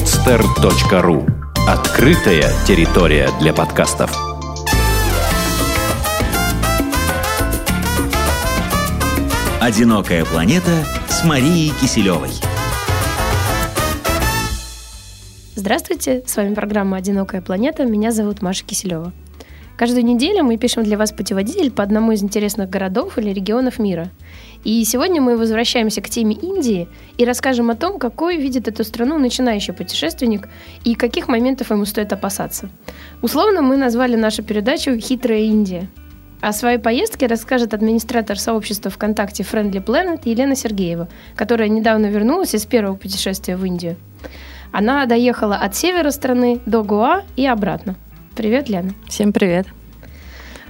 podster.ru Открытая территория для подкастов. «Одинокая планета» с Марией Киселевой. Здравствуйте, с вами программа «Одинокая планета». Меня зовут Маша Киселева. Каждую неделю мы пишем для вас путеводитель по одному из интересных городов или регионов мира. И сегодня мы возвращаемся к теме Индии и расскажем о том, какой видит эту страну начинающий путешественник и каких моментов ему стоит опасаться. Условно мы назвали нашу передачу «Хитрая Индия». О своей поездке расскажет администратор сообщества ВКонтакте Friendly Planet Елена Сергеева, которая недавно вернулась из первого путешествия в Индию. Она доехала от севера страны до Гоа и обратно. Привет, Лена. Всем привет.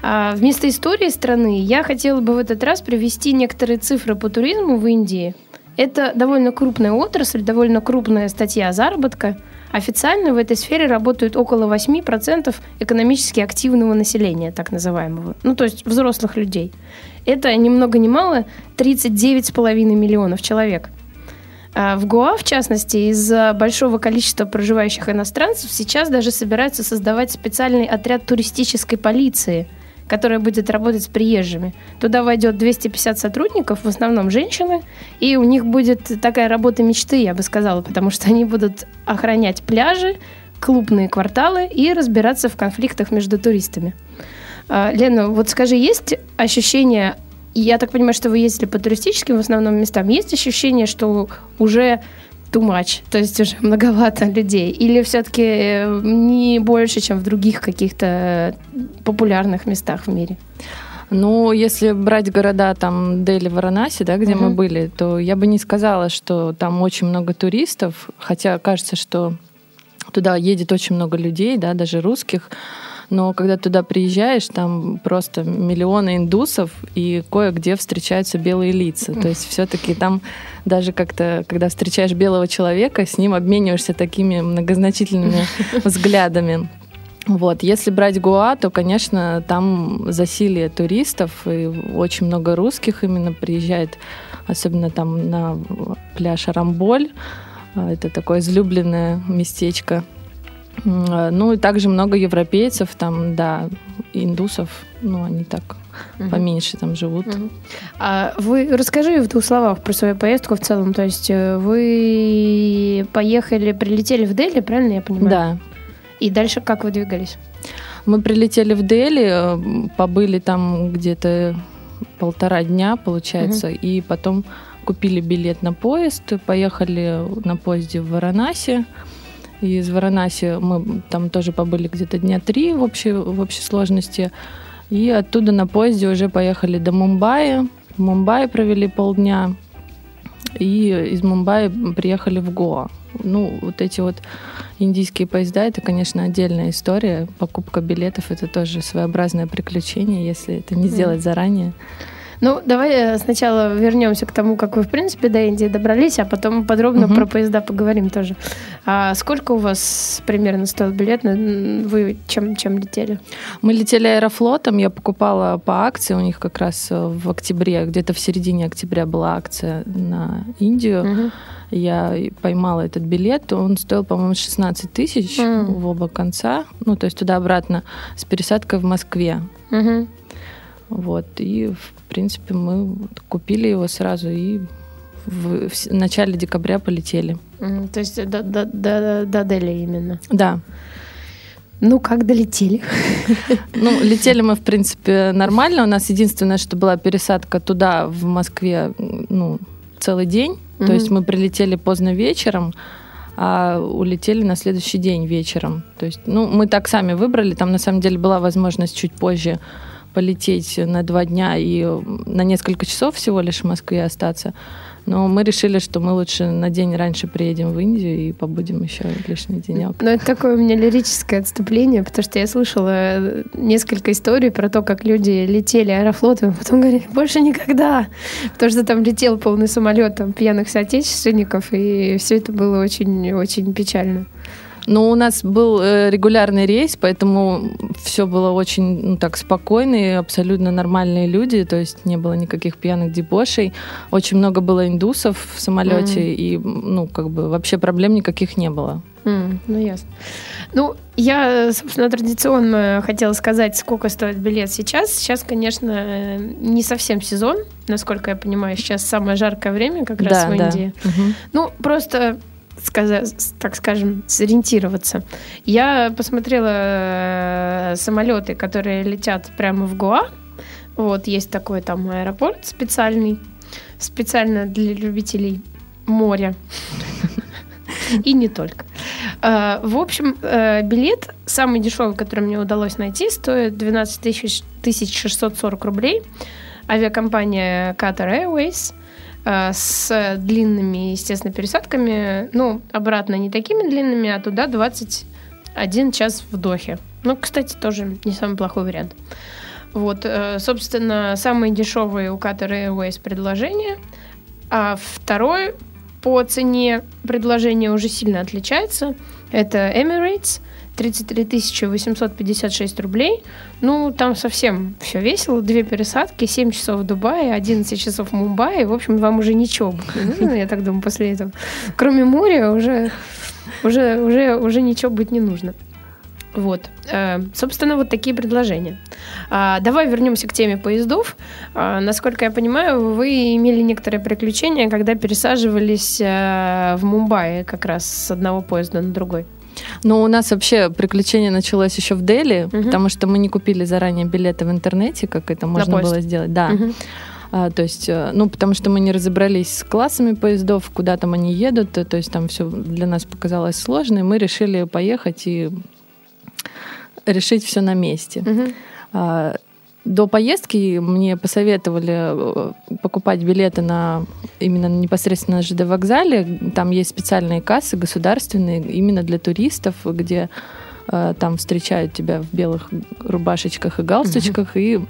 А вместо истории страны я хотела бы в этот раз привести некоторые цифры по туризму в Индии. Это довольно крупная отрасль, довольно крупная статья заработка. Официально в этой сфере работают около 8% экономически активного населения, так называемого. Ну, то есть взрослых людей. Это ни много ни мало 39,5 миллионов человек – а в Гоа, в частности, из-за большого количества проживающих иностранцев сейчас даже собираются создавать специальный отряд туристической полиции, которая будет работать с приезжими. Туда войдет 250 сотрудников, в основном женщины, и у них будет такая работа мечты, я бы сказала, потому что они будут охранять пляжи, клубные кварталы и разбираться в конфликтах между туристами. А, Лена, вот скажи, есть ощущение я так понимаю, что вы ездили по туристическим в основном местам. Есть ощущение, что уже too much, то есть уже многовато людей? Или все-таки э, не больше, чем в других каких-то популярных местах в мире? Ну, если брать города там Дели, Варанаси, да, где uh-huh. мы были, то я бы не сказала, что там очень много туристов, хотя кажется, что туда едет очень много людей, да, даже русских но когда туда приезжаешь, там просто миллионы индусов, и кое-где встречаются белые лица. То есть все-таки там даже как-то, когда встречаешь белого человека, с ним обмениваешься такими многозначительными взглядами. Вот. Если брать Гуа, то, конечно, там засилие туристов, и очень много русских именно приезжает, особенно там на пляж Арамболь. Это такое излюбленное местечко ну и также много европейцев, там, да, индусов, ну они так угу. поменьше там живут. Угу. А вы расскажи в двух словах про свою поездку в целом. То есть э, вы поехали, прилетели в Дели, правильно я понимаю? Да. И дальше как вы двигались? Мы прилетели в Дели, э, побыли там где-то полтора дня, получается, угу. и потом купили билет на поезд, поехали на поезде в Варанаси. И из Варанаси мы там тоже побыли где-то дня три в общей, в общей сложности. И оттуда на поезде уже поехали до Мумбаи. В Мумбаи провели полдня. И из Мумбаи приехали в Гоа. Ну, вот эти вот индийские поезда, это, конечно, отдельная история. Покупка билетов — это тоже своеобразное приключение, если это не сделать заранее. Ну, давай э, сначала вернемся к тому, как вы, в принципе, до Индии добрались, а потом подробно угу. про поезда поговорим тоже. А сколько у вас примерно стоил билет? Вы чем, чем летели? Мы летели аэрофлотом, я покупала по акции, у них как раз э, в октябре, где-то в середине октября была акция на Индию. Угу. Я поймала этот билет, он стоил, по-моему, 16 тысяч mm. в оба конца, ну, то есть туда-обратно с пересадкой в Москве. Угу. Вот, и, в принципе, мы купили его сразу и в, в начале декабря полетели. Mm, то есть до, до, до, до Дели именно? Да. Ну, как долетели? Ну, летели мы, в принципе, нормально. У нас единственное, что была пересадка туда, в Москве, ну, целый день. Mm-hmm. То есть мы прилетели поздно вечером, а улетели на следующий день вечером. То есть, ну, мы так сами выбрали. Там, на самом деле, была возможность чуть позже полететь на два дня и на несколько часов всего лишь в Москве остаться. Но мы решили, что мы лучше на день раньше приедем в Индию и побудем еще лишний денек. Ну, это такое у меня лирическое отступление, потому что я слышала несколько историй про то, как люди летели аэрофлотом, а потом говорили, больше никогда, потому что там летел полный самолет там, пьяных соотечественников, и все это было очень-очень печально. Ну, у нас был э, регулярный рейс, поэтому все было очень ну, так спокойно и абсолютно нормальные люди, то есть не было никаких пьяных дебошей. Очень много было индусов в самолете, mm. и ну, как бы вообще проблем никаких не было. Mm, ну, ясно. Ну, я, собственно, традиционно хотела сказать, сколько стоит билет сейчас. Сейчас, конечно, не совсем сезон, насколько я понимаю. Сейчас самое жаркое время как раз да, в Индии. Да. Угу. Ну, просто так скажем, сориентироваться. Я посмотрела э, самолеты, которые летят прямо в Гоа. Вот, есть такой там аэропорт специальный, специально для любителей моря. И не только. Э, в общем, э, билет, самый дешевый, который мне удалось найти, стоит 12 640 рублей. Авиакомпания Qatar Airways с длинными, естественно, пересадками. Ну, обратно не такими длинными, а туда 21 час в Дохе. Ну, кстати, тоже не самый плохой вариант. Вот, собственно, самые дешевые у Qatar Airways предложения. А второй по цене предложение уже сильно отличается. Это Emirates, 33 856 рублей. Ну, там совсем все весело. Две пересадки, 7 часов в Дубае, 11 часов в Мумбаи. В общем, вам уже ничего не нужно, я так думаю, после этого. Кроме моря уже, уже, уже, уже ничего быть не нужно. Вот. Э, собственно, вот такие предложения. А, давай вернемся к теме поездов. А, насколько я понимаю, вы имели некоторые приключения, когда пересаживались э, в Мумбаи как раз с одного поезда на другой. Ну, у нас вообще приключение началось еще в Дели, угу. потому что мы не купили заранее билеты в интернете, как это можно было сделать. Да. Угу. А, то есть, э, ну, потому что мы не разобрались с классами поездов, куда там они едут, то есть там все для нас показалось сложно, и мы решили поехать и решить все на месте. Угу. До поездки мне посоветовали э, покупать билеты на именно непосредственно на ЖД вокзале. Там есть специальные кассы государственные именно для туристов, где э, там встречают тебя в белых рубашечках и галстучках угу. и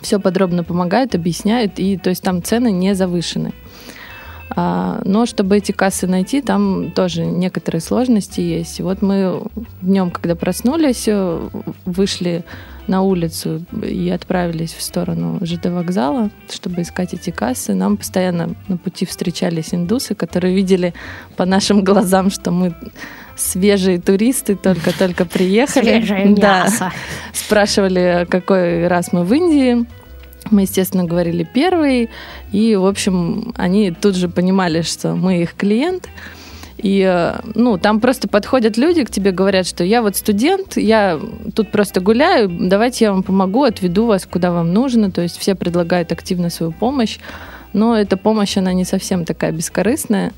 все подробно помогают, объясняют, и то есть там цены не завышены. А, но чтобы эти кассы найти, там тоже некоторые сложности есть. Вот мы днем, когда проснулись, э, вышли на улицу и отправились в сторону ЖД вокзала, чтобы искать эти кассы. Нам постоянно на пути встречались индусы, которые видели по нашим глазам, что мы свежие туристы, только-только приехали. Свежее мясо. Да. Спрашивали, какой раз мы в Индии. Мы, естественно, говорили первый, и, в общем, они тут же понимали, что мы их клиент. И, э, ну, там просто подходят люди к тебе, говорят, что я вот студент, я тут просто гуляю, давайте я вам помогу, отведу вас, куда вам нужно. То есть все предлагают активно свою помощь, но эта помощь, она не совсем такая бескорыстная.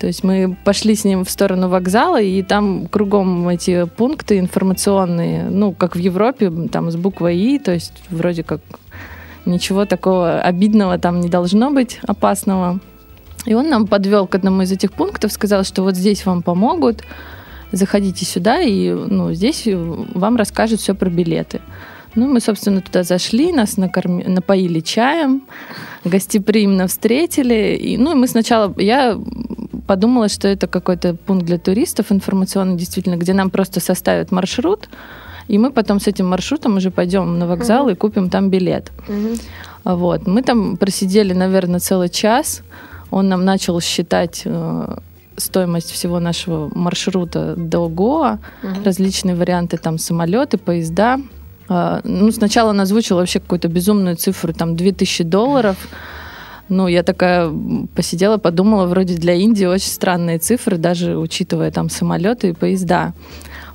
То есть мы пошли с ним в сторону вокзала, и там кругом эти пункты информационные, ну, как в Европе, там с буквой «И», то есть вроде как Ничего такого обидного там не должно быть, опасного. И он нам подвел к одному из этих пунктов, сказал, что вот здесь вам помогут, заходите сюда, и ну, здесь вам расскажут все про билеты. Ну, мы, собственно, туда зашли, нас накорми... напоили чаем, гостеприимно встретили. И, ну, и мы сначала... Я подумала, что это какой-то пункт для туристов информационный, действительно, где нам просто составят маршрут, и мы потом с этим маршрутом уже пойдем на вокзал uh-huh. и купим там билет. Uh-huh. Вот. Мы там просидели, наверное, целый час. Он нам начал считать э, стоимость всего нашего маршрута до Гоа, uh-huh. различные варианты там самолеты, поезда. Э, ну, сначала он озвучил вообще какую-то безумную цифру, там 2000 долларов. Ну, я такая посидела, подумала, вроде для Индии очень странные цифры, даже учитывая там самолеты и поезда.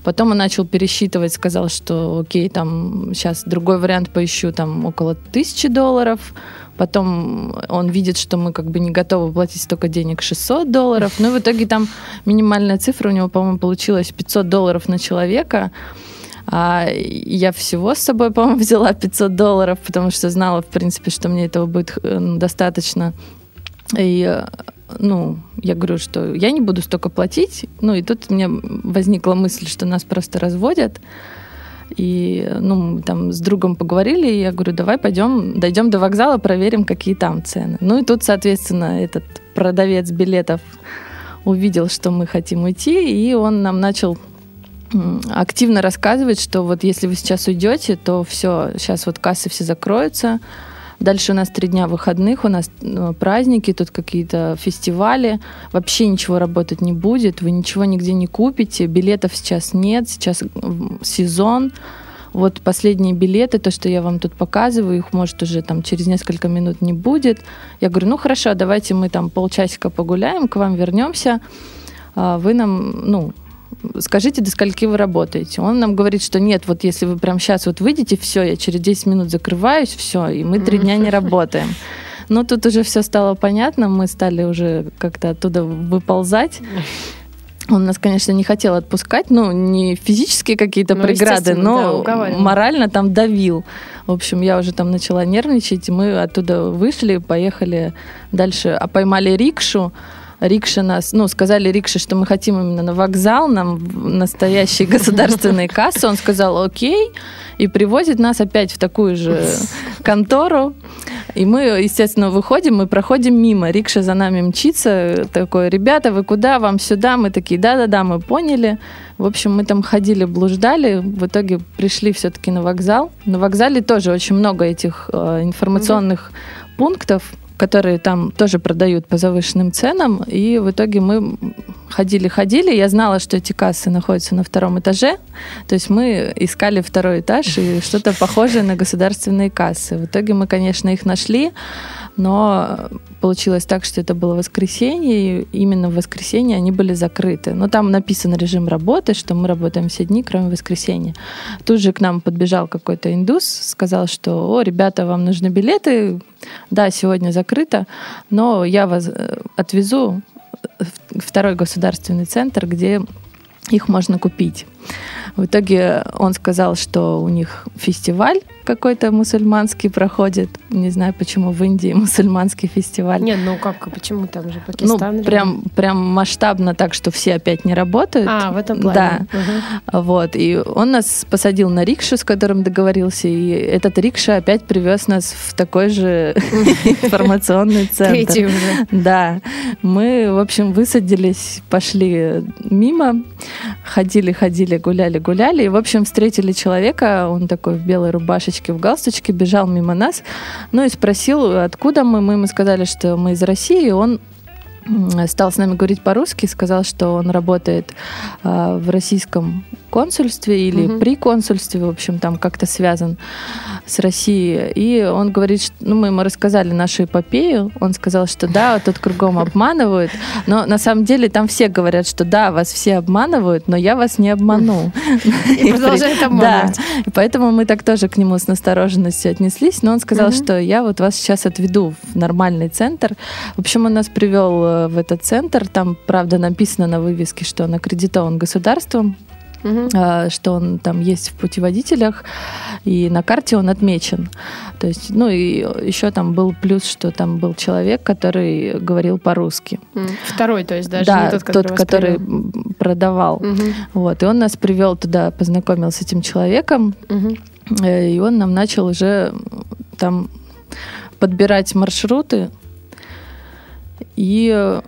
Потом он начал пересчитывать, сказал, что окей, там сейчас другой вариант поищу, там около тысячи долларов. Потом он видит, что мы как бы не готовы платить столько денег, 600 долларов. Ну и в итоге там минимальная цифра у него, по-моему, получилась 500 долларов на человека. А я всего с собой, по-моему, взяла 500 долларов, потому что знала, в принципе, что мне этого будет э, достаточно. И э, ну, я говорю, что я не буду столько платить. Ну, и тут у меня возникла мысль, что нас просто разводят. И, ну, там с другом поговорили, и я говорю, давай пойдем, дойдем до вокзала, проверим, какие там цены. Ну, и тут, соответственно, этот продавец билетов увидел, что мы хотим уйти, и он нам начал активно рассказывать, что вот если вы сейчас уйдете, то все, сейчас вот кассы все закроются, Дальше у нас три дня выходных, у нас ну, праздники, тут какие-то фестивали. Вообще ничего работать не будет, вы ничего нигде не купите, билетов сейчас нет, сейчас сезон. Вот последние билеты, то, что я вам тут показываю, их, может, уже там через несколько минут не будет. Я говорю, ну хорошо, давайте мы там полчасика погуляем, к вам вернемся. А вы нам, ну, скажите, до скольки вы работаете? Он нам говорит, что нет, вот если вы прямо сейчас вот выйдете, все, я через 10 минут закрываюсь, все, и мы три дня не работаем. Но тут уже все стало понятно, мы стали уже как-то оттуда выползать. Он нас, конечно, не хотел отпускать, ну, не физические какие-то ну, преграды, но да, морально там давил. В общем, я уже там начала нервничать, и мы оттуда вышли, поехали дальше, а поймали рикшу, рикши нас, ну, сказали рикши, что мы хотим именно на вокзал, нам настоящие государственные кассы. Он сказал окей, и привозит нас опять в такую же контору. И мы, естественно, выходим, мы проходим мимо. Рикша за нами мчится, такой, ребята, вы куда, вам сюда? Мы такие, да-да-да, мы поняли. В общем, мы там ходили, блуждали, в итоге пришли все-таки на вокзал. На вокзале тоже очень много этих э, информационных mm-hmm. пунктов которые там тоже продают по завышенным ценам. И в итоге мы ходили-ходили. Я знала, что эти кассы находятся на втором этаже. То есть мы искали второй этаж и что-то похожее на государственные кассы. В итоге мы, конечно, их нашли но получилось так, что это было воскресенье, и именно в воскресенье они были закрыты. Но там написан режим работы, что мы работаем все дни, кроме воскресенья. Тут же к нам подбежал какой-то индус, сказал, что, о, ребята, вам нужны билеты, да, сегодня закрыто, но я вас отвезу в второй государственный центр, где их можно купить. В итоге он сказал, что у них фестиваль какой-то мусульманский проходит. Не знаю, почему в Индии мусульманский фестиваль. Нет, ну как, почему там же Пакистан? Ну, прям, прям масштабно так, что все опять не работают. А, в этом плане. Да. Угу. Вот. И он нас посадил на рикшу, с которым договорился, и этот рикша опять привез нас в такой же информационный центр. Третий уже. Да. Мы, в общем, высадились, пошли мимо, ходили, ходили, гуляли, гуляли, и, в общем, встретили человека, он такой в белой рубашечке, в галстучке, бежал мимо нас, ну и спросил, откуда мы, мы ему сказали, что мы из России, и он стал с нами говорить по-русски, сказал, что он работает э, в российском консульстве или угу. при консульстве, в общем, там как-то связан с Россией. И он говорит, что, ну, мы ему рассказали нашу эпопею, он сказал, что да, тут кругом обманывают, но на самом деле там все говорят, что да, вас все обманывают, но я вас не обману. И продолжает обманывать. Да, и поэтому мы так тоже к нему с настороженностью отнеслись, но он сказал, что я вот вас сейчас отведу в нормальный центр. В общем, он нас привел э, в этот центр, там, правда, написано на вывеске, что он аккредитован государством, угу. что он там есть в путеводителях, и на карте он отмечен. То есть, ну и еще там был плюс, что там был человек, который говорил по-русски. Второй, то есть даже да, не тот, который, тот, который продавал. Угу. Вот, и он нас привел туда, познакомил с этим человеком, угу. и он нам начал уже там подбирать маршруты и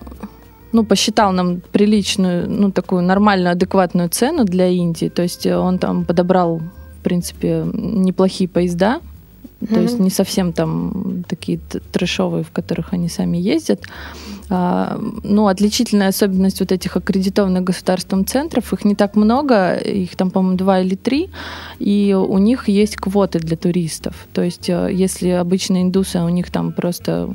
ну, посчитал нам приличную, ну, такую нормальную, адекватную цену для Индии. То есть э, он там подобрал, в принципе, неплохие поезда. Mm-hmm. То есть не совсем там такие трешовые, в которых они сами ездят. А, ну, отличительная особенность вот этих аккредитованных государством центров, их не так много, их там, по-моему, два или три, и у них есть квоты для туристов. То есть э, если обычно индусы, у них там просто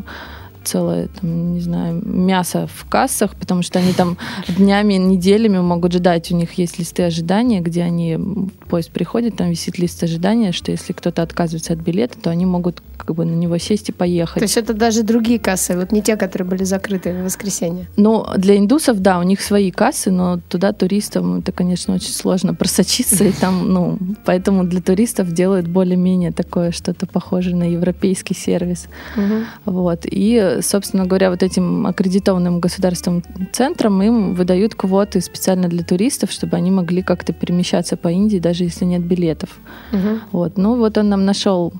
целое, там, не знаю, мясо в кассах, потому что они там днями, неделями могут ждать. У них есть листы ожидания, где они, поезд приходит, там висит лист ожидания, что если кто-то отказывается от билета, то они могут как бы на него сесть и поехать. То есть это даже другие кассы, вот не те, которые были закрыты в воскресенье? Ну, для индусов, да, у них свои кассы, но туда туристам это, конечно, очень сложно просочиться, и там, ну, поэтому для туристов делают более-менее такое что-то похожее на европейский сервис. Угу. Вот. И собственно говоря, вот этим аккредитованным государственным центрам им выдают квоты специально для туристов, чтобы они могли как-то перемещаться по Индии, даже если нет билетов. Угу. Вот. Ну вот он нам нашел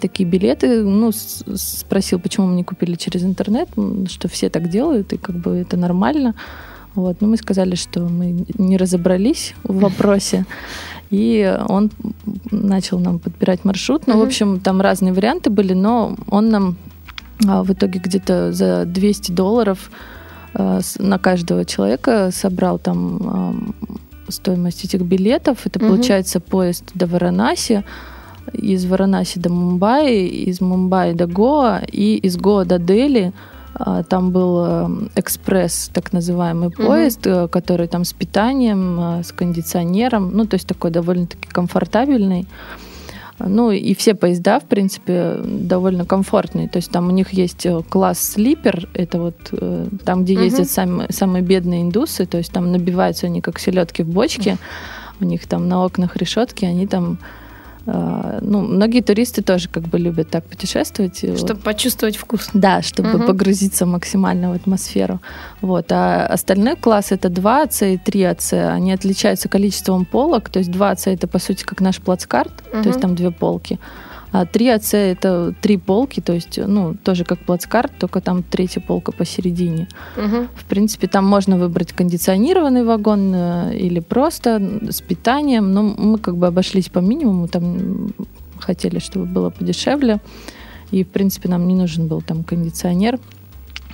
такие билеты, ну, спросил, почему мы не купили через интернет, что все так делают, и как бы это нормально. Вот, но мы сказали, что мы не разобрались в вопросе. И он начал нам подбирать маршрут. Ну, mm-hmm. в общем, там разные варианты были, но он нам а, в итоге где-то за 200 долларов а, на каждого человека собрал там а, стоимость этих билетов. Это mm-hmm. получается поезд до Варанаси, из Варанаси до Мумбаи, из Мумбаи до Гоа и из Гоа до Дели. Там был экспресс, так называемый поезд, mm-hmm. который там с питанием, с кондиционером, ну, то есть такой довольно-таки комфортабельный. Ну и все поезда, в принципе, довольно комфортные. То есть там у них есть э, класс слипер, это вот э, там, где ездят угу. сами, самые бедные индусы, то есть там набиваются они как селедки в бочке, у них там на окнах решетки, они там ну, многие туристы тоже как бы любят так путешествовать. Чтобы почувствовать вкус. Да, чтобы угу. погрузиться максимально в атмосферу. Вот. А остальной класс это 2С и 3С. Они отличаются количеством полок. То есть 2С это, по сути, как наш плацкарт. Угу. То есть там две полки. А 3АЦ это три полки, то есть, ну, тоже как плацкарт, только там третья полка посередине. Угу. В принципе, там можно выбрать кондиционированный вагон э, или просто с питанием, но мы как бы обошлись по минимуму, там хотели, чтобы было подешевле. И, в принципе, нам не нужен был там кондиционер.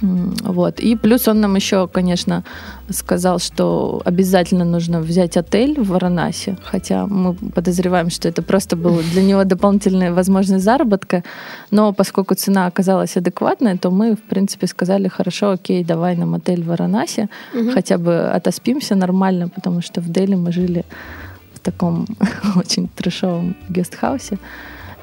Вот. И плюс он нам еще, конечно, сказал, что обязательно нужно взять отель в Варанаси, хотя мы подозреваем, что это просто была для него дополнительная возможность заработка, но поскольку цена оказалась адекватная, то мы, в принципе, сказали, хорошо, окей, давай нам отель в Варанаси, угу. хотя бы отоспимся нормально, потому что в Дели мы жили в таком очень трешовом гестхаусе.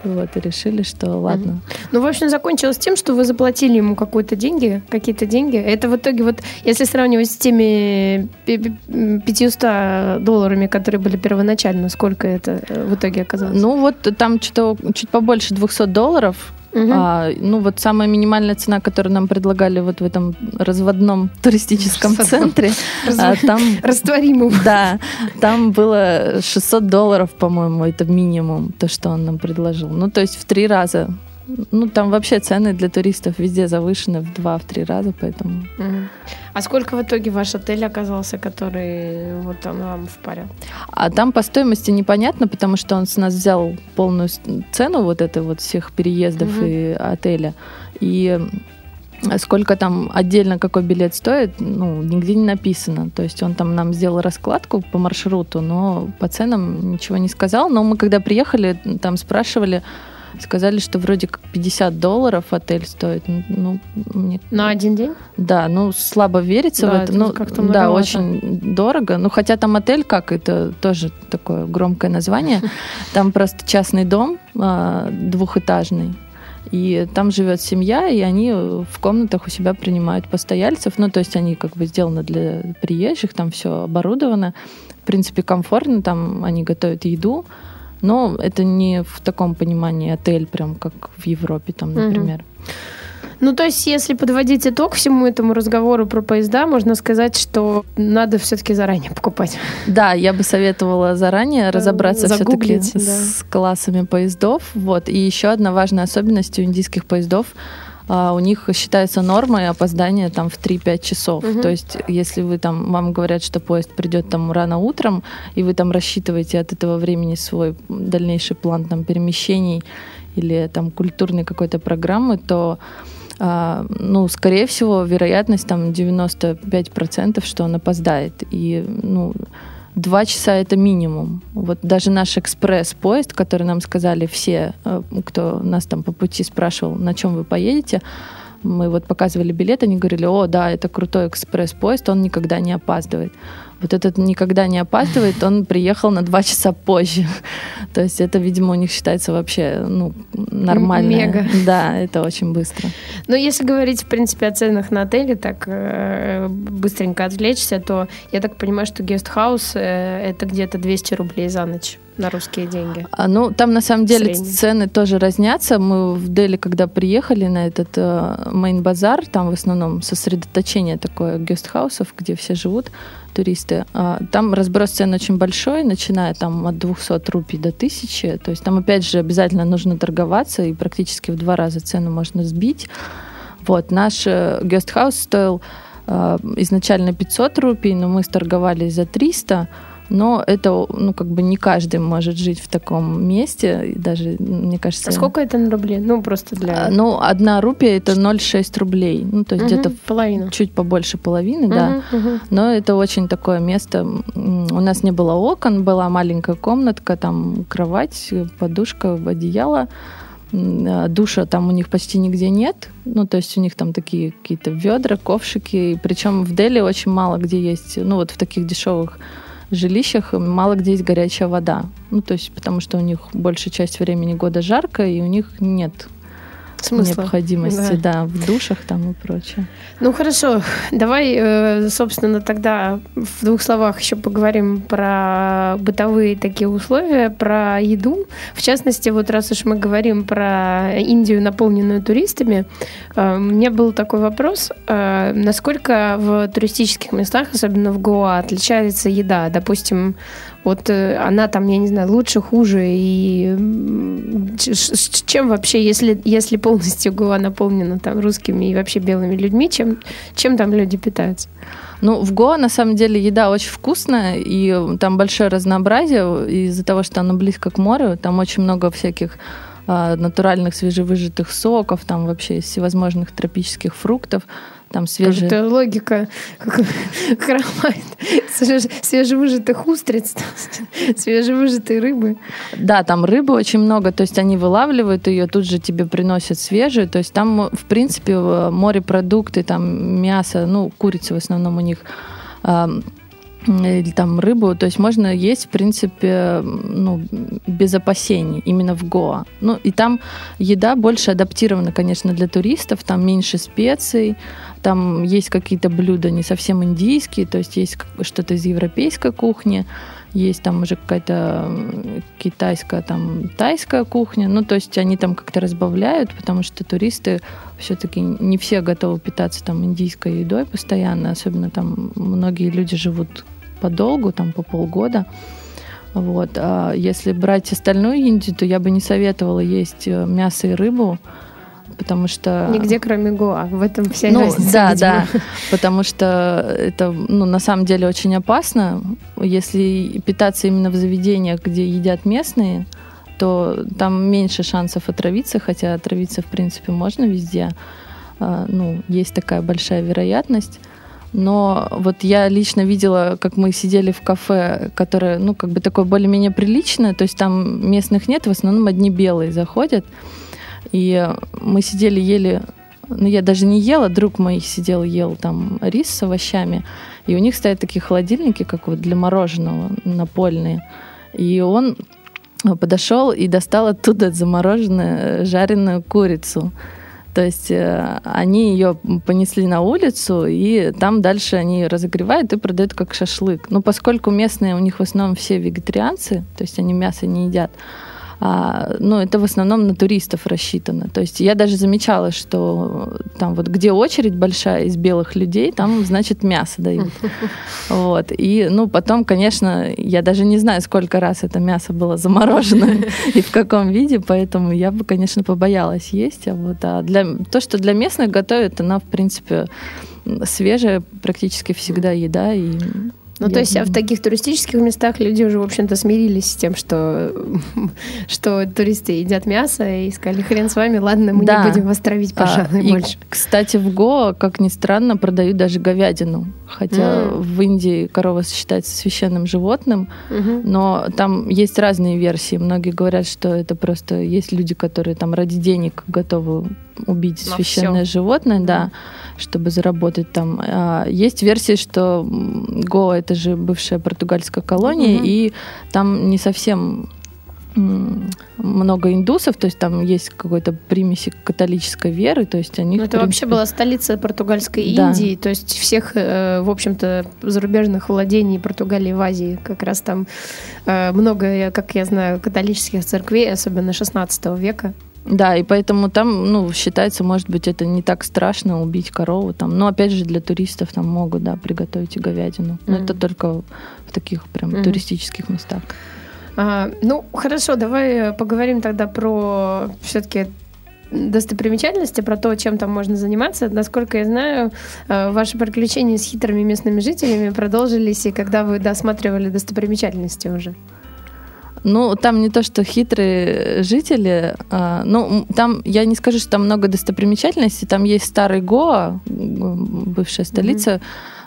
Вот, и решили, что ладно. Mm-hmm. Ну, в общем, закончилось тем, что вы заплатили ему какие-то деньги, какие-то деньги. Это в итоге вот, если сравнивать с теми 500 долларами, которые были первоначально, сколько это э, в итоге оказалось? Ну, вот там что-то чуть побольше 200 долларов Угу. А, ну вот самая минимальная цена, которую нам предлагали вот в этом разводном туристическом центре, а, там растворимым. Да, там было 600 долларов, по-моему, это минимум то, что он нам предложил. Ну то есть в три раза ну, там вообще цены для туристов везде завышены в два-три раза, поэтому... А сколько в итоге ваш отель оказался, который вот он вам в паре? А там по стоимости непонятно, потому что он с нас взял полную цену вот это вот всех переездов угу. и отеля. И сколько там отдельно какой билет стоит, ну, нигде не написано. То есть он там нам сделал раскладку по маршруту, но по ценам ничего не сказал. Но мы когда приехали, там спрашивали, Сказали, что вроде как 50 долларов отель стоит. Ну, мне... На один день? Да, ну слабо верится да, в это. Ну, как-то да, очень дорого. Ну, хотя там отель, как это тоже такое громкое название. Там просто частный дом а, двухэтажный. И там живет семья, и они в комнатах у себя принимают постояльцев. Ну, то есть они как бы сделаны для приезжих, там все оборудовано. В принципе, комфортно, там они готовят еду. Но это не в таком понимании отель, прям как в Европе, там, например. Ну, то есть, если подводить итог всему этому разговору про поезда, можно сказать, что надо все-таки заранее покупать. Да, я бы советовала заранее разобраться все-таки да. с классами поездов. Вот. И еще одна важная особенность у индийских поездов – а, у них считается нормой опоздание там в 3-5 часов. Угу. То есть, если вы там, вам говорят, что поезд придет там рано утром, и вы там рассчитываете от этого времени свой дальнейший план там перемещений или там культурной какой-то программы, то Uh, ну, скорее всего, вероятность там 95%, что он опоздает. И, ну, Два часа это минимум. Вот даже наш экспресс-поезд, который нам сказали все, э, кто нас там по пути спрашивал, на чем вы поедете, мы вот показывали билет, они говорили, о, да, это крутой экспресс-поезд, он никогда не опаздывает вот этот никогда не опаздывает, он приехал на два часа позже. То есть это, видимо, у них считается вообще ну, нормально. Мега. Да, это очень быстро. Но если говорить, в принципе, о ценах на отеле, так э, быстренько отвлечься, то я так понимаю, что гестхаус э, это где-то 200 рублей за ночь на русские деньги? А, ну, там на самом деле Средний. цены тоже разнятся. Мы в Дели, когда приехали на этот мейн-базар, э, там в основном сосредоточение такое гестхаусов, где все живут, туристы. А, там разброс цен очень большой, начиная там от 200 рупий до 1000. То есть там, опять же, обязательно нужно торговаться, и практически в два раза цену можно сбить. Вот, наш э, гестхаус стоил э, изначально 500 рупий, но мы сторговались за 300 но это, ну, как бы не каждый может жить в таком месте, даже, мне кажется... А сколько это на рубли? Ну, просто для... А, ну, одна рупия это 0,6 рублей, ну, то есть угу, где-то половину. чуть побольше половины, угу, да, угу. но это очень такое место, у нас не было окон, была маленькая комнатка, там кровать, подушка, одеяло, а, душа там у них почти нигде нет. Ну, то есть у них там такие какие-то ведра, ковшики. Причем в Дели очень мало где есть, ну, вот в таких дешевых жилищах мало где есть горячая вода. Ну, то есть, потому что у них большая часть времени года жарко, и у них нет Смысла. необходимости, да. да, в душах там и прочее. Ну хорошо, давай, э, собственно, тогда в двух словах еще поговорим про бытовые такие условия, про еду. В частности, вот раз уж мы говорим про Индию, наполненную туристами, э, мне был такой вопрос, э, насколько в туристических местах, особенно в Гоа, отличается еда? Допустим, вот э, она там, я не знаю, лучше, хуже. И с чем вообще, если, если полностью Гоа наполнена там русскими и вообще белыми людьми, чем, чем там люди питаются? Ну, в Гоа, на самом деле, еда очень вкусная, и там большое разнообразие из-за того, что оно близко к морю. Там очень много всяких натуральных свежевыжатых соков, там вообще всевозможных тропических фруктов там свежие... Как-то логика хромает. Свежевыжатых устриц, свежевыжатой рыбы. Да, там рыбы очень много, то есть они вылавливают ее, тут же тебе приносят свежую, то есть там, в принципе, морепродукты, там мясо, ну, курица в основном у них, или там рыбу, то есть можно есть, в принципе, ну, без опасений, именно в Гоа. Ну, и там еда больше адаптирована, конечно, для туристов, там меньше специй, там есть какие-то блюда не совсем индийские, то есть есть что-то из европейской кухни, есть там уже какая-то китайская, там тайская кухня. Ну, то есть они там как-то разбавляют, потому что туристы все-таки не все готовы питаться там индийской едой постоянно, особенно там многие люди живут подолгу, там по полгода. Вот. А если брать остальную Индию, то я бы не советовала есть э, мясо и рыбу, потому что... Нигде, кроме Гоа. В этом вся ну, разница. Да, видимо. да. Потому что это, ну, на самом деле очень опасно. Если питаться именно в заведениях, где едят местные, то там меньше шансов отравиться, хотя отравиться, в принципе, можно везде. А, ну, есть такая большая вероятность. Но вот я лично видела, как мы сидели в кафе, которое, ну, как бы такое более-менее приличное, то есть там местных нет, в основном одни белые заходят. И мы сидели, ели, ну я даже не ела, друг мой сидел, ел там рис с овощами, и у них стоят такие холодильники, как вот для мороженого, напольные. И он подошел и достал оттуда замороженную жареную курицу. То есть э, они ее понесли на улицу, и там дальше они разогревают и продают как шашлык. Но поскольку местные у них в основном все вегетарианцы, то есть они мясо не едят, а, ну, это в основном на туристов рассчитано. То есть я даже замечала, что там вот где очередь большая из белых людей, там, значит, мясо дают. Вот. И, ну, потом, конечно, я даже не знаю, сколько раз это мясо было заморожено и в каком виде, поэтому я бы, конечно, побоялась есть. А вот а для, то, что для местных готовят, она, в принципе, свежая практически всегда еда, и ну, я то есть, а в таких туристических местах люди уже, в общем-то, смирились с тем, что, что туристы едят мясо, и сказали, хрен с вами, ладно, мы да. не будем вас травить, а, пожалуй, а, больше. И, кстати, в Го, как ни странно, продают даже говядину. Хотя mm. в Индии корова считается священным животным, mm-hmm. но там есть разные версии. Многие говорят, что это просто есть люди, которые там ради денег готовы убить На священное все. животное, да чтобы заработать там. А, есть версии, что Гоа это же бывшая португальская колония, угу. и там не совсем много индусов, то есть там есть какой-то примеси католической веры, то есть они. Ну, это принципе... вообще была столица португальской да. Индии, то есть всех, э, в общем-то, зарубежных владений Португалии в Азии, как раз там э, много, как я знаю, католических церквей, особенно 16 века. Да, и поэтому там, ну, считается, может быть, это не так страшно убить корову там. Но опять же для туристов там могут, да, приготовить и говядину. Но mm-hmm. это только в таких прям mm-hmm. туристических местах. А, ну, хорошо, давай поговорим тогда про все-таки достопримечательности, про то, чем там можно заниматься. Насколько я знаю, э, ваши приключения с хитрыми местными жителями продолжились, и когда вы досматривали достопримечательности уже. Ну, там не то, что хитрые жители. А, ну, там, я не скажу, что там много достопримечательностей. Там есть старый Гоа, бывшая столица,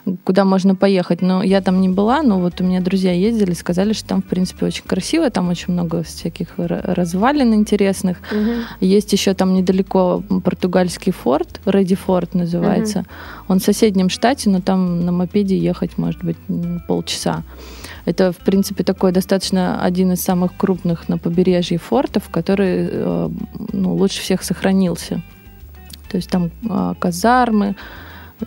mm-hmm. куда можно поехать. Но я там не была, но вот у меня друзья ездили, сказали, что там, в принципе, очень красиво. Там очень много всяких развалин интересных. Mm-hmm. Есть еще там недалеко португальский форт, Реди Форт называется. Mm-hmm. Он в соседнем штате, но там на мопеде ехать, может быть, полчаса. Это, в принципе, такой достаточно один из самых крупных на побережье фортов, который э, ну, лучше всех сохранился. То есть там а, казармы,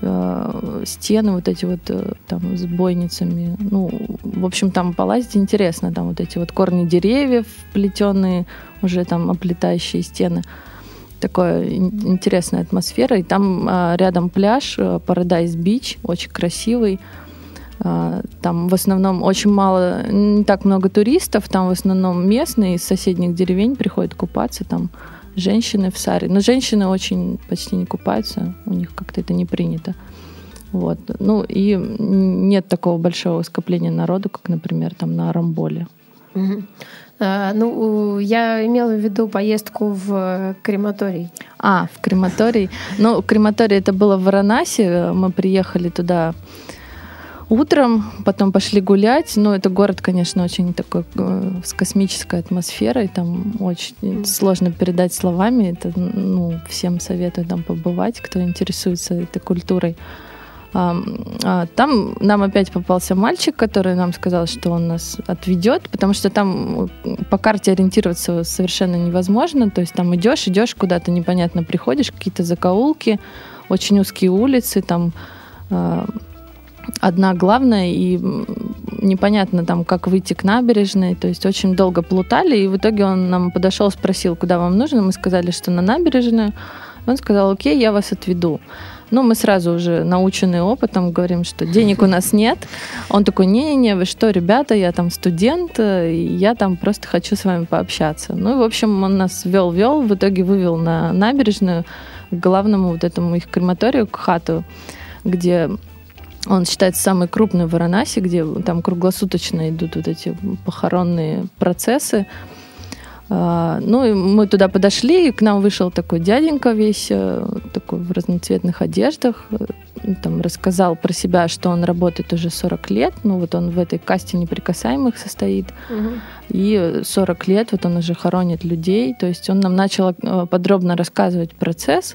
э, стены вот эти вот э, там с бойницами. Ну, в общем, там полазить интересно. Там вот эти вот корни деревьев, плетеные, уже там оплетающие стены. Такая интересная атмосфера. И там а, рядом пляж, Paradise Beach, очень красивый. А, там в основном очень мало, не так много туристов, там в основном местные из соседних деревень приходят купаться, там женщины в саре. Но женщины очень почти не купаются, у них как-то это не принято. Вот. Ну и нет такого большого скопления народу, как, например, там на Арамболе. Угу. А, ну, я имела в виду поездку в крематорий. А, в крематорий. Ну, крематорий это было в Варанаси. Мы приехали туда утром, потом пошли гулять. Ну, это город, конечно, очень такой э, с космической атмосферой. Там очень сложно передать словами. Это, ну, всем советую там побывать, кто интересуется этой культурой. А, а, там нам опять попался мальчик, который нам сказал, что он нас отведет, потому что там э, по карте ориентироваться совершенно невозможно. То есть там идешь, идешь куда-то непонятно, приходишь, какие-то закоулки, очень узкие улицы, там а, одна главная, и непонятно там, как выйти к набережной, то есть очень долго плутали, и в итоге он нам подошел, спросил, куда вам нужно, мы сказали, что на набережную, он сказал, окей, я вас отведу. Ну, мы сразу уже наученные опытом говорим, что денег у нас нет. Он такой, не-не-не, вы что, ребята, я там студент, и я там просто хочу с вами пообщаться. Ну, и, в общем, он нас вел-вел, в итоге вывел на набережную к главному вот этому их крематорию, к хату, где он считается самый крупный в Варанаси, где там круглосуточно идут вот эти похоронные процессы. А, ну, и мы туда подошли, и к нам вышел такой дяденька весь, э, такой в разноцветных одеждах, э, там рассказал про себя, что он работает уже 40 лет, ну, вот он в этой касте неприкасаемых состоит, угу. и 40 лет вот он уже хоронит людей, то есть он нам начал э, подробно рассказывать процесс,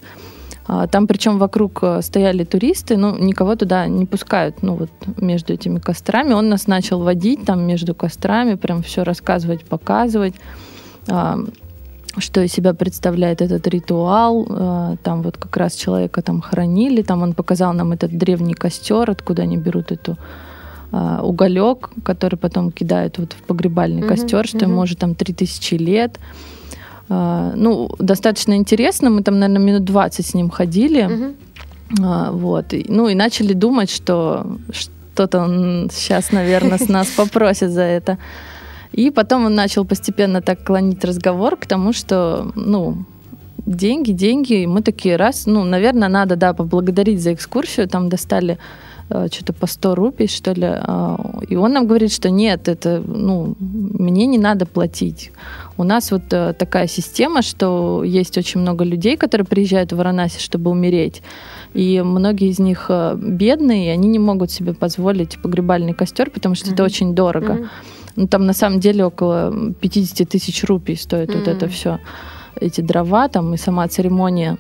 там причем вокруг э, стояли туристы, но никого туда не пускают, ну вот между этими кострами. Он нас начал водить там между кострами, прям все рассказывать, показывать а, что из себя представляет этот ритуал. А, там вот как раз человека там хоронили, там он показал нам этот древний костер, откуда они берут эту уголек, который потом кидают вот в погребальный mm-hmm, костер, что mm-hmm. ему уже там 3000 лет. А, ну, достаточно интересно. Мы там, наверное, минут 20 с ним ходили. Угу. Вот. И, ну, и начали думать, что что-то он сейчас, наверное, с нас попросит за это. И потом он начал постепенно так клонить разговор к тому, что, ну, деньги, деньги. И мы такие, раз, ну, наверное, надо, да, поблагодарить за экскурсию. Там достали что-то по 100 рупий, что ли. Э, и он нам говорит, что нет, это, ну, мне не надо платить. У нас вот э, такая система, что есть очень много людей, которые приезжают в Варанаси, чтобы умереть. И многие из них э, бедные, и они не могут себе позволить погребальный костер, потому что mm-hmm. это очень дорого. Mm-hmm. Ну, там на самом деле около 50 тысяч рупий стоит mm-hmm. вот это все. Эти дрова там и сама церемония.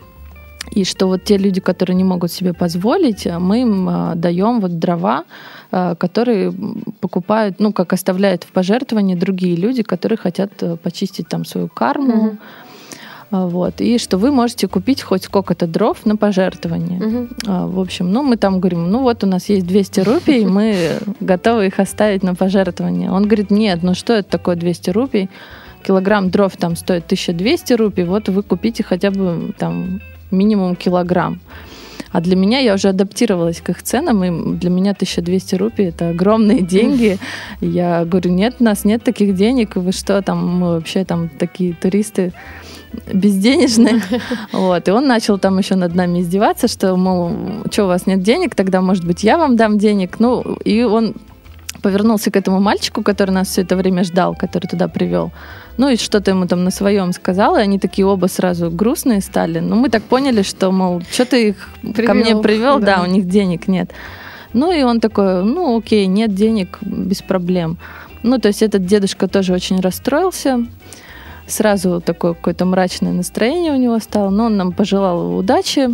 И что вот те люди, которые не могут себе позволить, мы им э, даем вот дрова, Э, которые покупают, ну, как оставляют в пожертвовании другие люди, которые хотят э, почистить там свою карму. Mm-hmm. Вот. И что вы можете купить хоть сколько-то дров на пожертвование. Mm-hmm. В общем, ну, мы там говорим, ну, вот у нас есть 200 рупий, мы готовы их оставить на пожертвование. Он говорит, нет, ну что это такое 200 рупий? Килограмм дров там стоит 1200 рупий, вот вы купите хотя бы там минимум килограмм. А для меня я уже адаптировалась к их ценам, и для меня 1200 рупий это огромные деньги. Я говорю, нет, у нас нет таких денег, вы что, там, мы вообще там такие туристы безденежные. Вот. И он начал там еще над нами издеваться, что, мол, что у вас нет денег, тогда, может быть, я вам дам денег. Ну, и он повернулся к этому мальчику, который нас все это время ждал, который туда привел. Ну и что-то ему там на своем сказал, и они такие оба сразу грустные стали. Ну мы так поняли, что, мол, что ты их привел, ко мне привел, да. да, у них денег нет. Ну и он такой, ну окей, нет денег, без проблем. Ну то есть этот дедушка тоже очень расстроился, сразу такое какое-то мрачное настроение у него стало, но он нам пожелал удачи.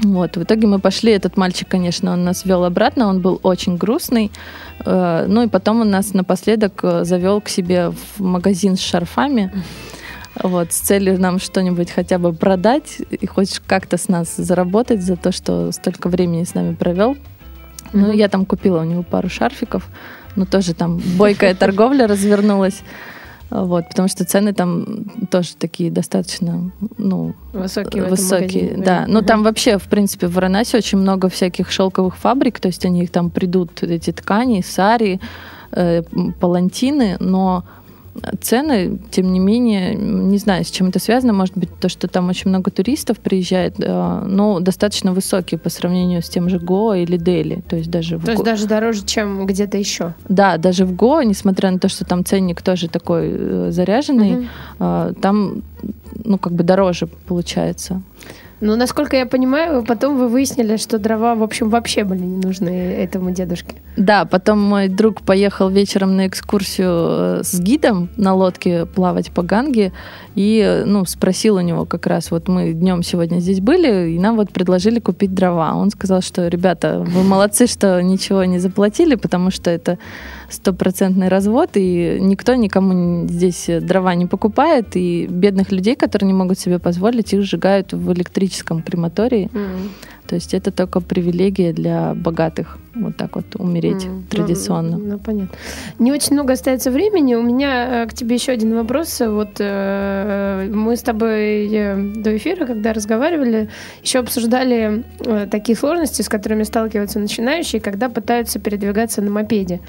Вот, в итоге мы пошли, этот мальчик, конечно, он нас вел обратно, он был очень грустный. Э, ну и потом он нас напоследок э, завел к себе в магазин с шарфами. Вот, с целью нам что-нибудь хотя бы продать и хоть как-то с нас заработать за то, что столько времени с нами провел. Ну, я там купила у него пару шарфиков, но тоже там бойкая торговля развернулась. Вот, потому что цены там тоже такие достаточно, ну, высокие. высокие, магазине, да. Но угу. там вообще, в принципе, в Варанасе очень много всяких шелковых фабрик, то есть они их там придут, эти ткани, сари, э, палантины, но цены, тем не менее, не знаю, с чем это связано. Может быть, то, что там очень много туристов приезжает, э, но достаточно высокие по сравнению с тем же Гоа или Дели. То есть даже то есть Го... даже дороже, чем где-то еще. Да, даже в Гоа, несмотря на то, что там ценник тоже такой э, заряженный, угу. там ну как бы дороже получается. Ну, насколько я понимаю, потом вы выяснили, что дрова, в общем, вообще были не нужны этому дедушке. Да, потом мой друг поехал вечером на экскурсию э, с гидом на лодке плавать по Ганге и, ну, спросил у него как раз, вот мы днем сегодня здесь были, и нам вот предложили купить дрова. Он сказал, что, ребята, вы молодцы, что ничего не заплатили, потому что это стопроцентный развод, и никто никому здесь дрова не покупает, и бедных людей, которые не могут себе позволить, их сжигают в электрическом крематории. Mm. То есть это только привилегия для богатых вот так вот умереть mm, традиционно. Ну, ну, понятно. Не очень много остается времени. У меня э, к тебе еще один вопрос. Вот э, мы с тобой э, до эфира, когда разговаривали, еще обсуждали э, такие сложности, с которыми сталкиваются начинающие, когда пытаются передвигаться на мопеде.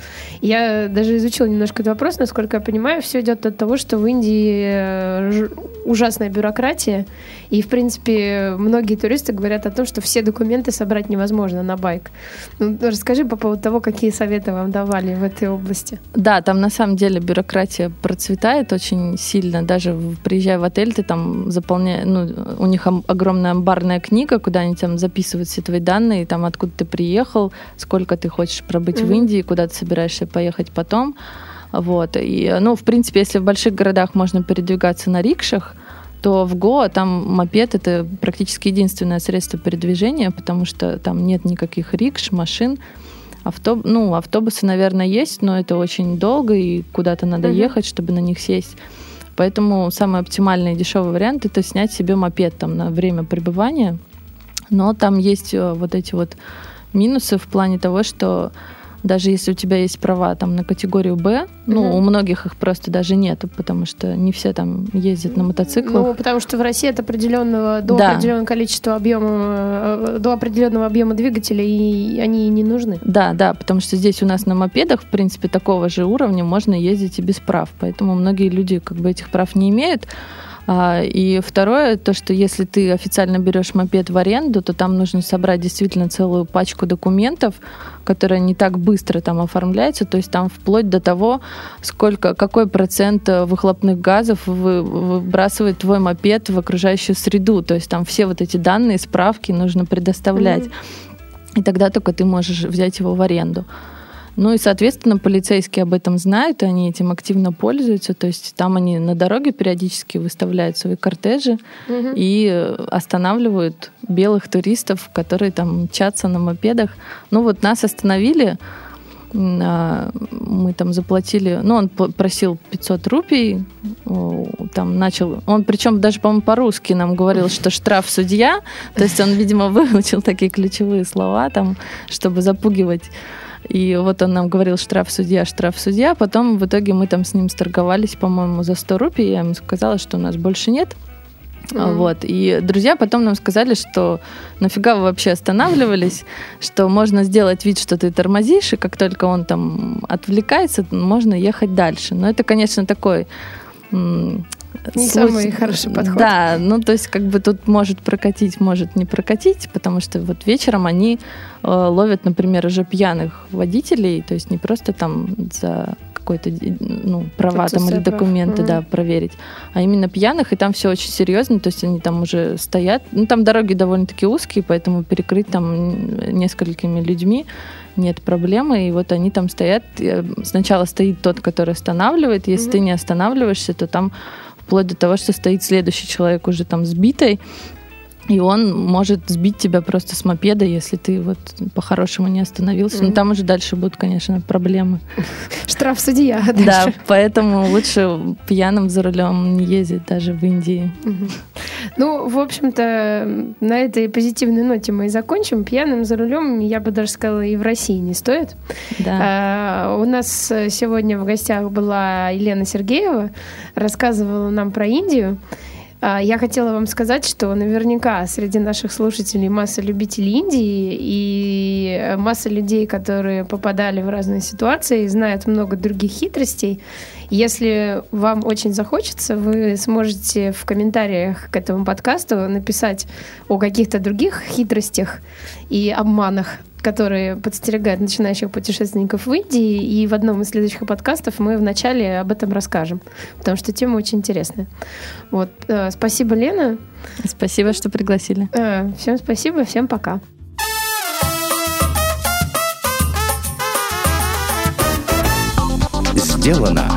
Я даже изучила немножко этот вопрос. Насколько я понимаю, все идет от того, что в Индии э, ужасная бюрократия, и, в принципе, многие туристы говорят о том, что все документы собрать невозможно на байк. Ну, расскажи по поводу того, какие советы вам давали в этой области. Да, там на самом деле бюрократия процветает очень сильно. Даже приезжая в отель, ты там заполняешь, ну, у них огромная амбарная книга, куда они там записывают все твои данные, там откуда ты приехал, сколько ты хочешь пробыть mm-hmm. в Индии, куда ты собираешься поехать потом. Вот. И, ну, в принципе, если в больших городах можно передвигаться на рикшах, то в Гоа там мопед это практически единственное средство передвижения, потому что там нет никаких рикш, машин. Автоб... Ну, автобусы, наверное, есть, но это очень долго, и куда-то надо uh-huh. ехать, чтобы на них сесть. Поэтому самый оптимальный и дешевый вариант это снять себе мопед там на время пребывания. Но там есть э, вот эти вот минусы в плане того, что даже если у тебя есть права там на категорию Б, ну, угу. у многих их просто даже нету, потому что не все там ездят на мотоциклах. Ну, потому что в России от определенного, до да. определенного количества объема, э, до определенного объема двигателя, и они не нужны. Да, да, потому что здесь у нас на мопедах, в принципе, такого же уровня можно ездить и без прав, поэтому многие люди как бы этих прав не имеют. А, и второе, то, что если ты официально берешь мопед в аренду, то там нужно собрать действительно целую пачку документов, которая не так быстро там оформляется, то есть там вплоть до того, сколько, какой процент э, выхлопных газов выбрасывает твой мопед в окружающую среду, то есть там все вот эти данные, справки нужно предоставлять. Mm-hmm. И тогда только ты можешь взять его в аренду. Ну и, соответственно, полицейские об этом знают, и они этим активно пользуются. То есть там они на дороге периодически выставляют свои кортежи угу. и останавливают белых туристов, которые там мчатся на мопедах. Ну вот нас остановили, а, мы там заплатили, ну, он просил 500 рупий, там начал, он причем даже, по-моему, по-русски нам говорил, что штраф судья, то есть он, видимо, выучил такие ключевые слова там, чтобы запугивать и вот он нам говорил штраф судья, штраф судья. Потом в итоге мы там с ним сторговались, по-моему, за 100 рупий. Я ему сказала, что у нас больше нет. Mm-hmm. Вот. И друзья потом нам сказали, что нафига вы вообще останавливались, что можно сделать вид, что ты тормозишь, и как только он там отвлекается, можно ехать дальше. Но это, конечно, такой Не случай... самый хороший подход. Да, ну то есть как бы тут может прокатить, может не прокатить, потому что вот вечером они э, ловят, например, уже пьяных водителей, то есть не просто там за какой-то ну, права там или документы, прав. да, проверить, а именно пьяных, и там все очень серьезно, то есть они там уже стоят, ну там дороги довольно-таки узкие, поэтому перекрыть там несколькими людьми нет проблемы, и вот они там стоят, э, сначала стоит тот, который останавливает, если mm ты не останавливаешься, то там вплоть до того, что стоит следующий человек уже там сбитый, и он может сбить тебя просто с мопеда, если ты вот по-хорошему не остановился. Mm-hmm. Но там уже дальше будут, конечно, проблемы. Штраф судья. Дальше. Да, поэтому лучше пьяным за рулем не ездить даже в Индии. Mm-hmm. Ну, в общем-то, на этой позитивной ноте мы и закончим. Пьяным за рулем, я бы даже сказала, и в России не стоит. Да. А, у нас сегодня в гостях была Елена Сергеева, рассказывала нам про Индию. А, я хотела вам сказать, что наверняка среди наших слушателей масса любителей Индии и масса людей, которые попадали в разные ситуации, знают много других хитростей. Если вам очень захочется, вы сможете в комментариях к этому подкасту написать о каких-то других хитростях и обманах, которые подстерегают начинающих путешественников в Индии. И в одном из следующих подкастов мы вначале об этом расскажем, потому что тема очень интересная. Вот. Э, спасибо, Лена. Спасибо, что пригласили. Э, всем спасибо, всем пока. Сделано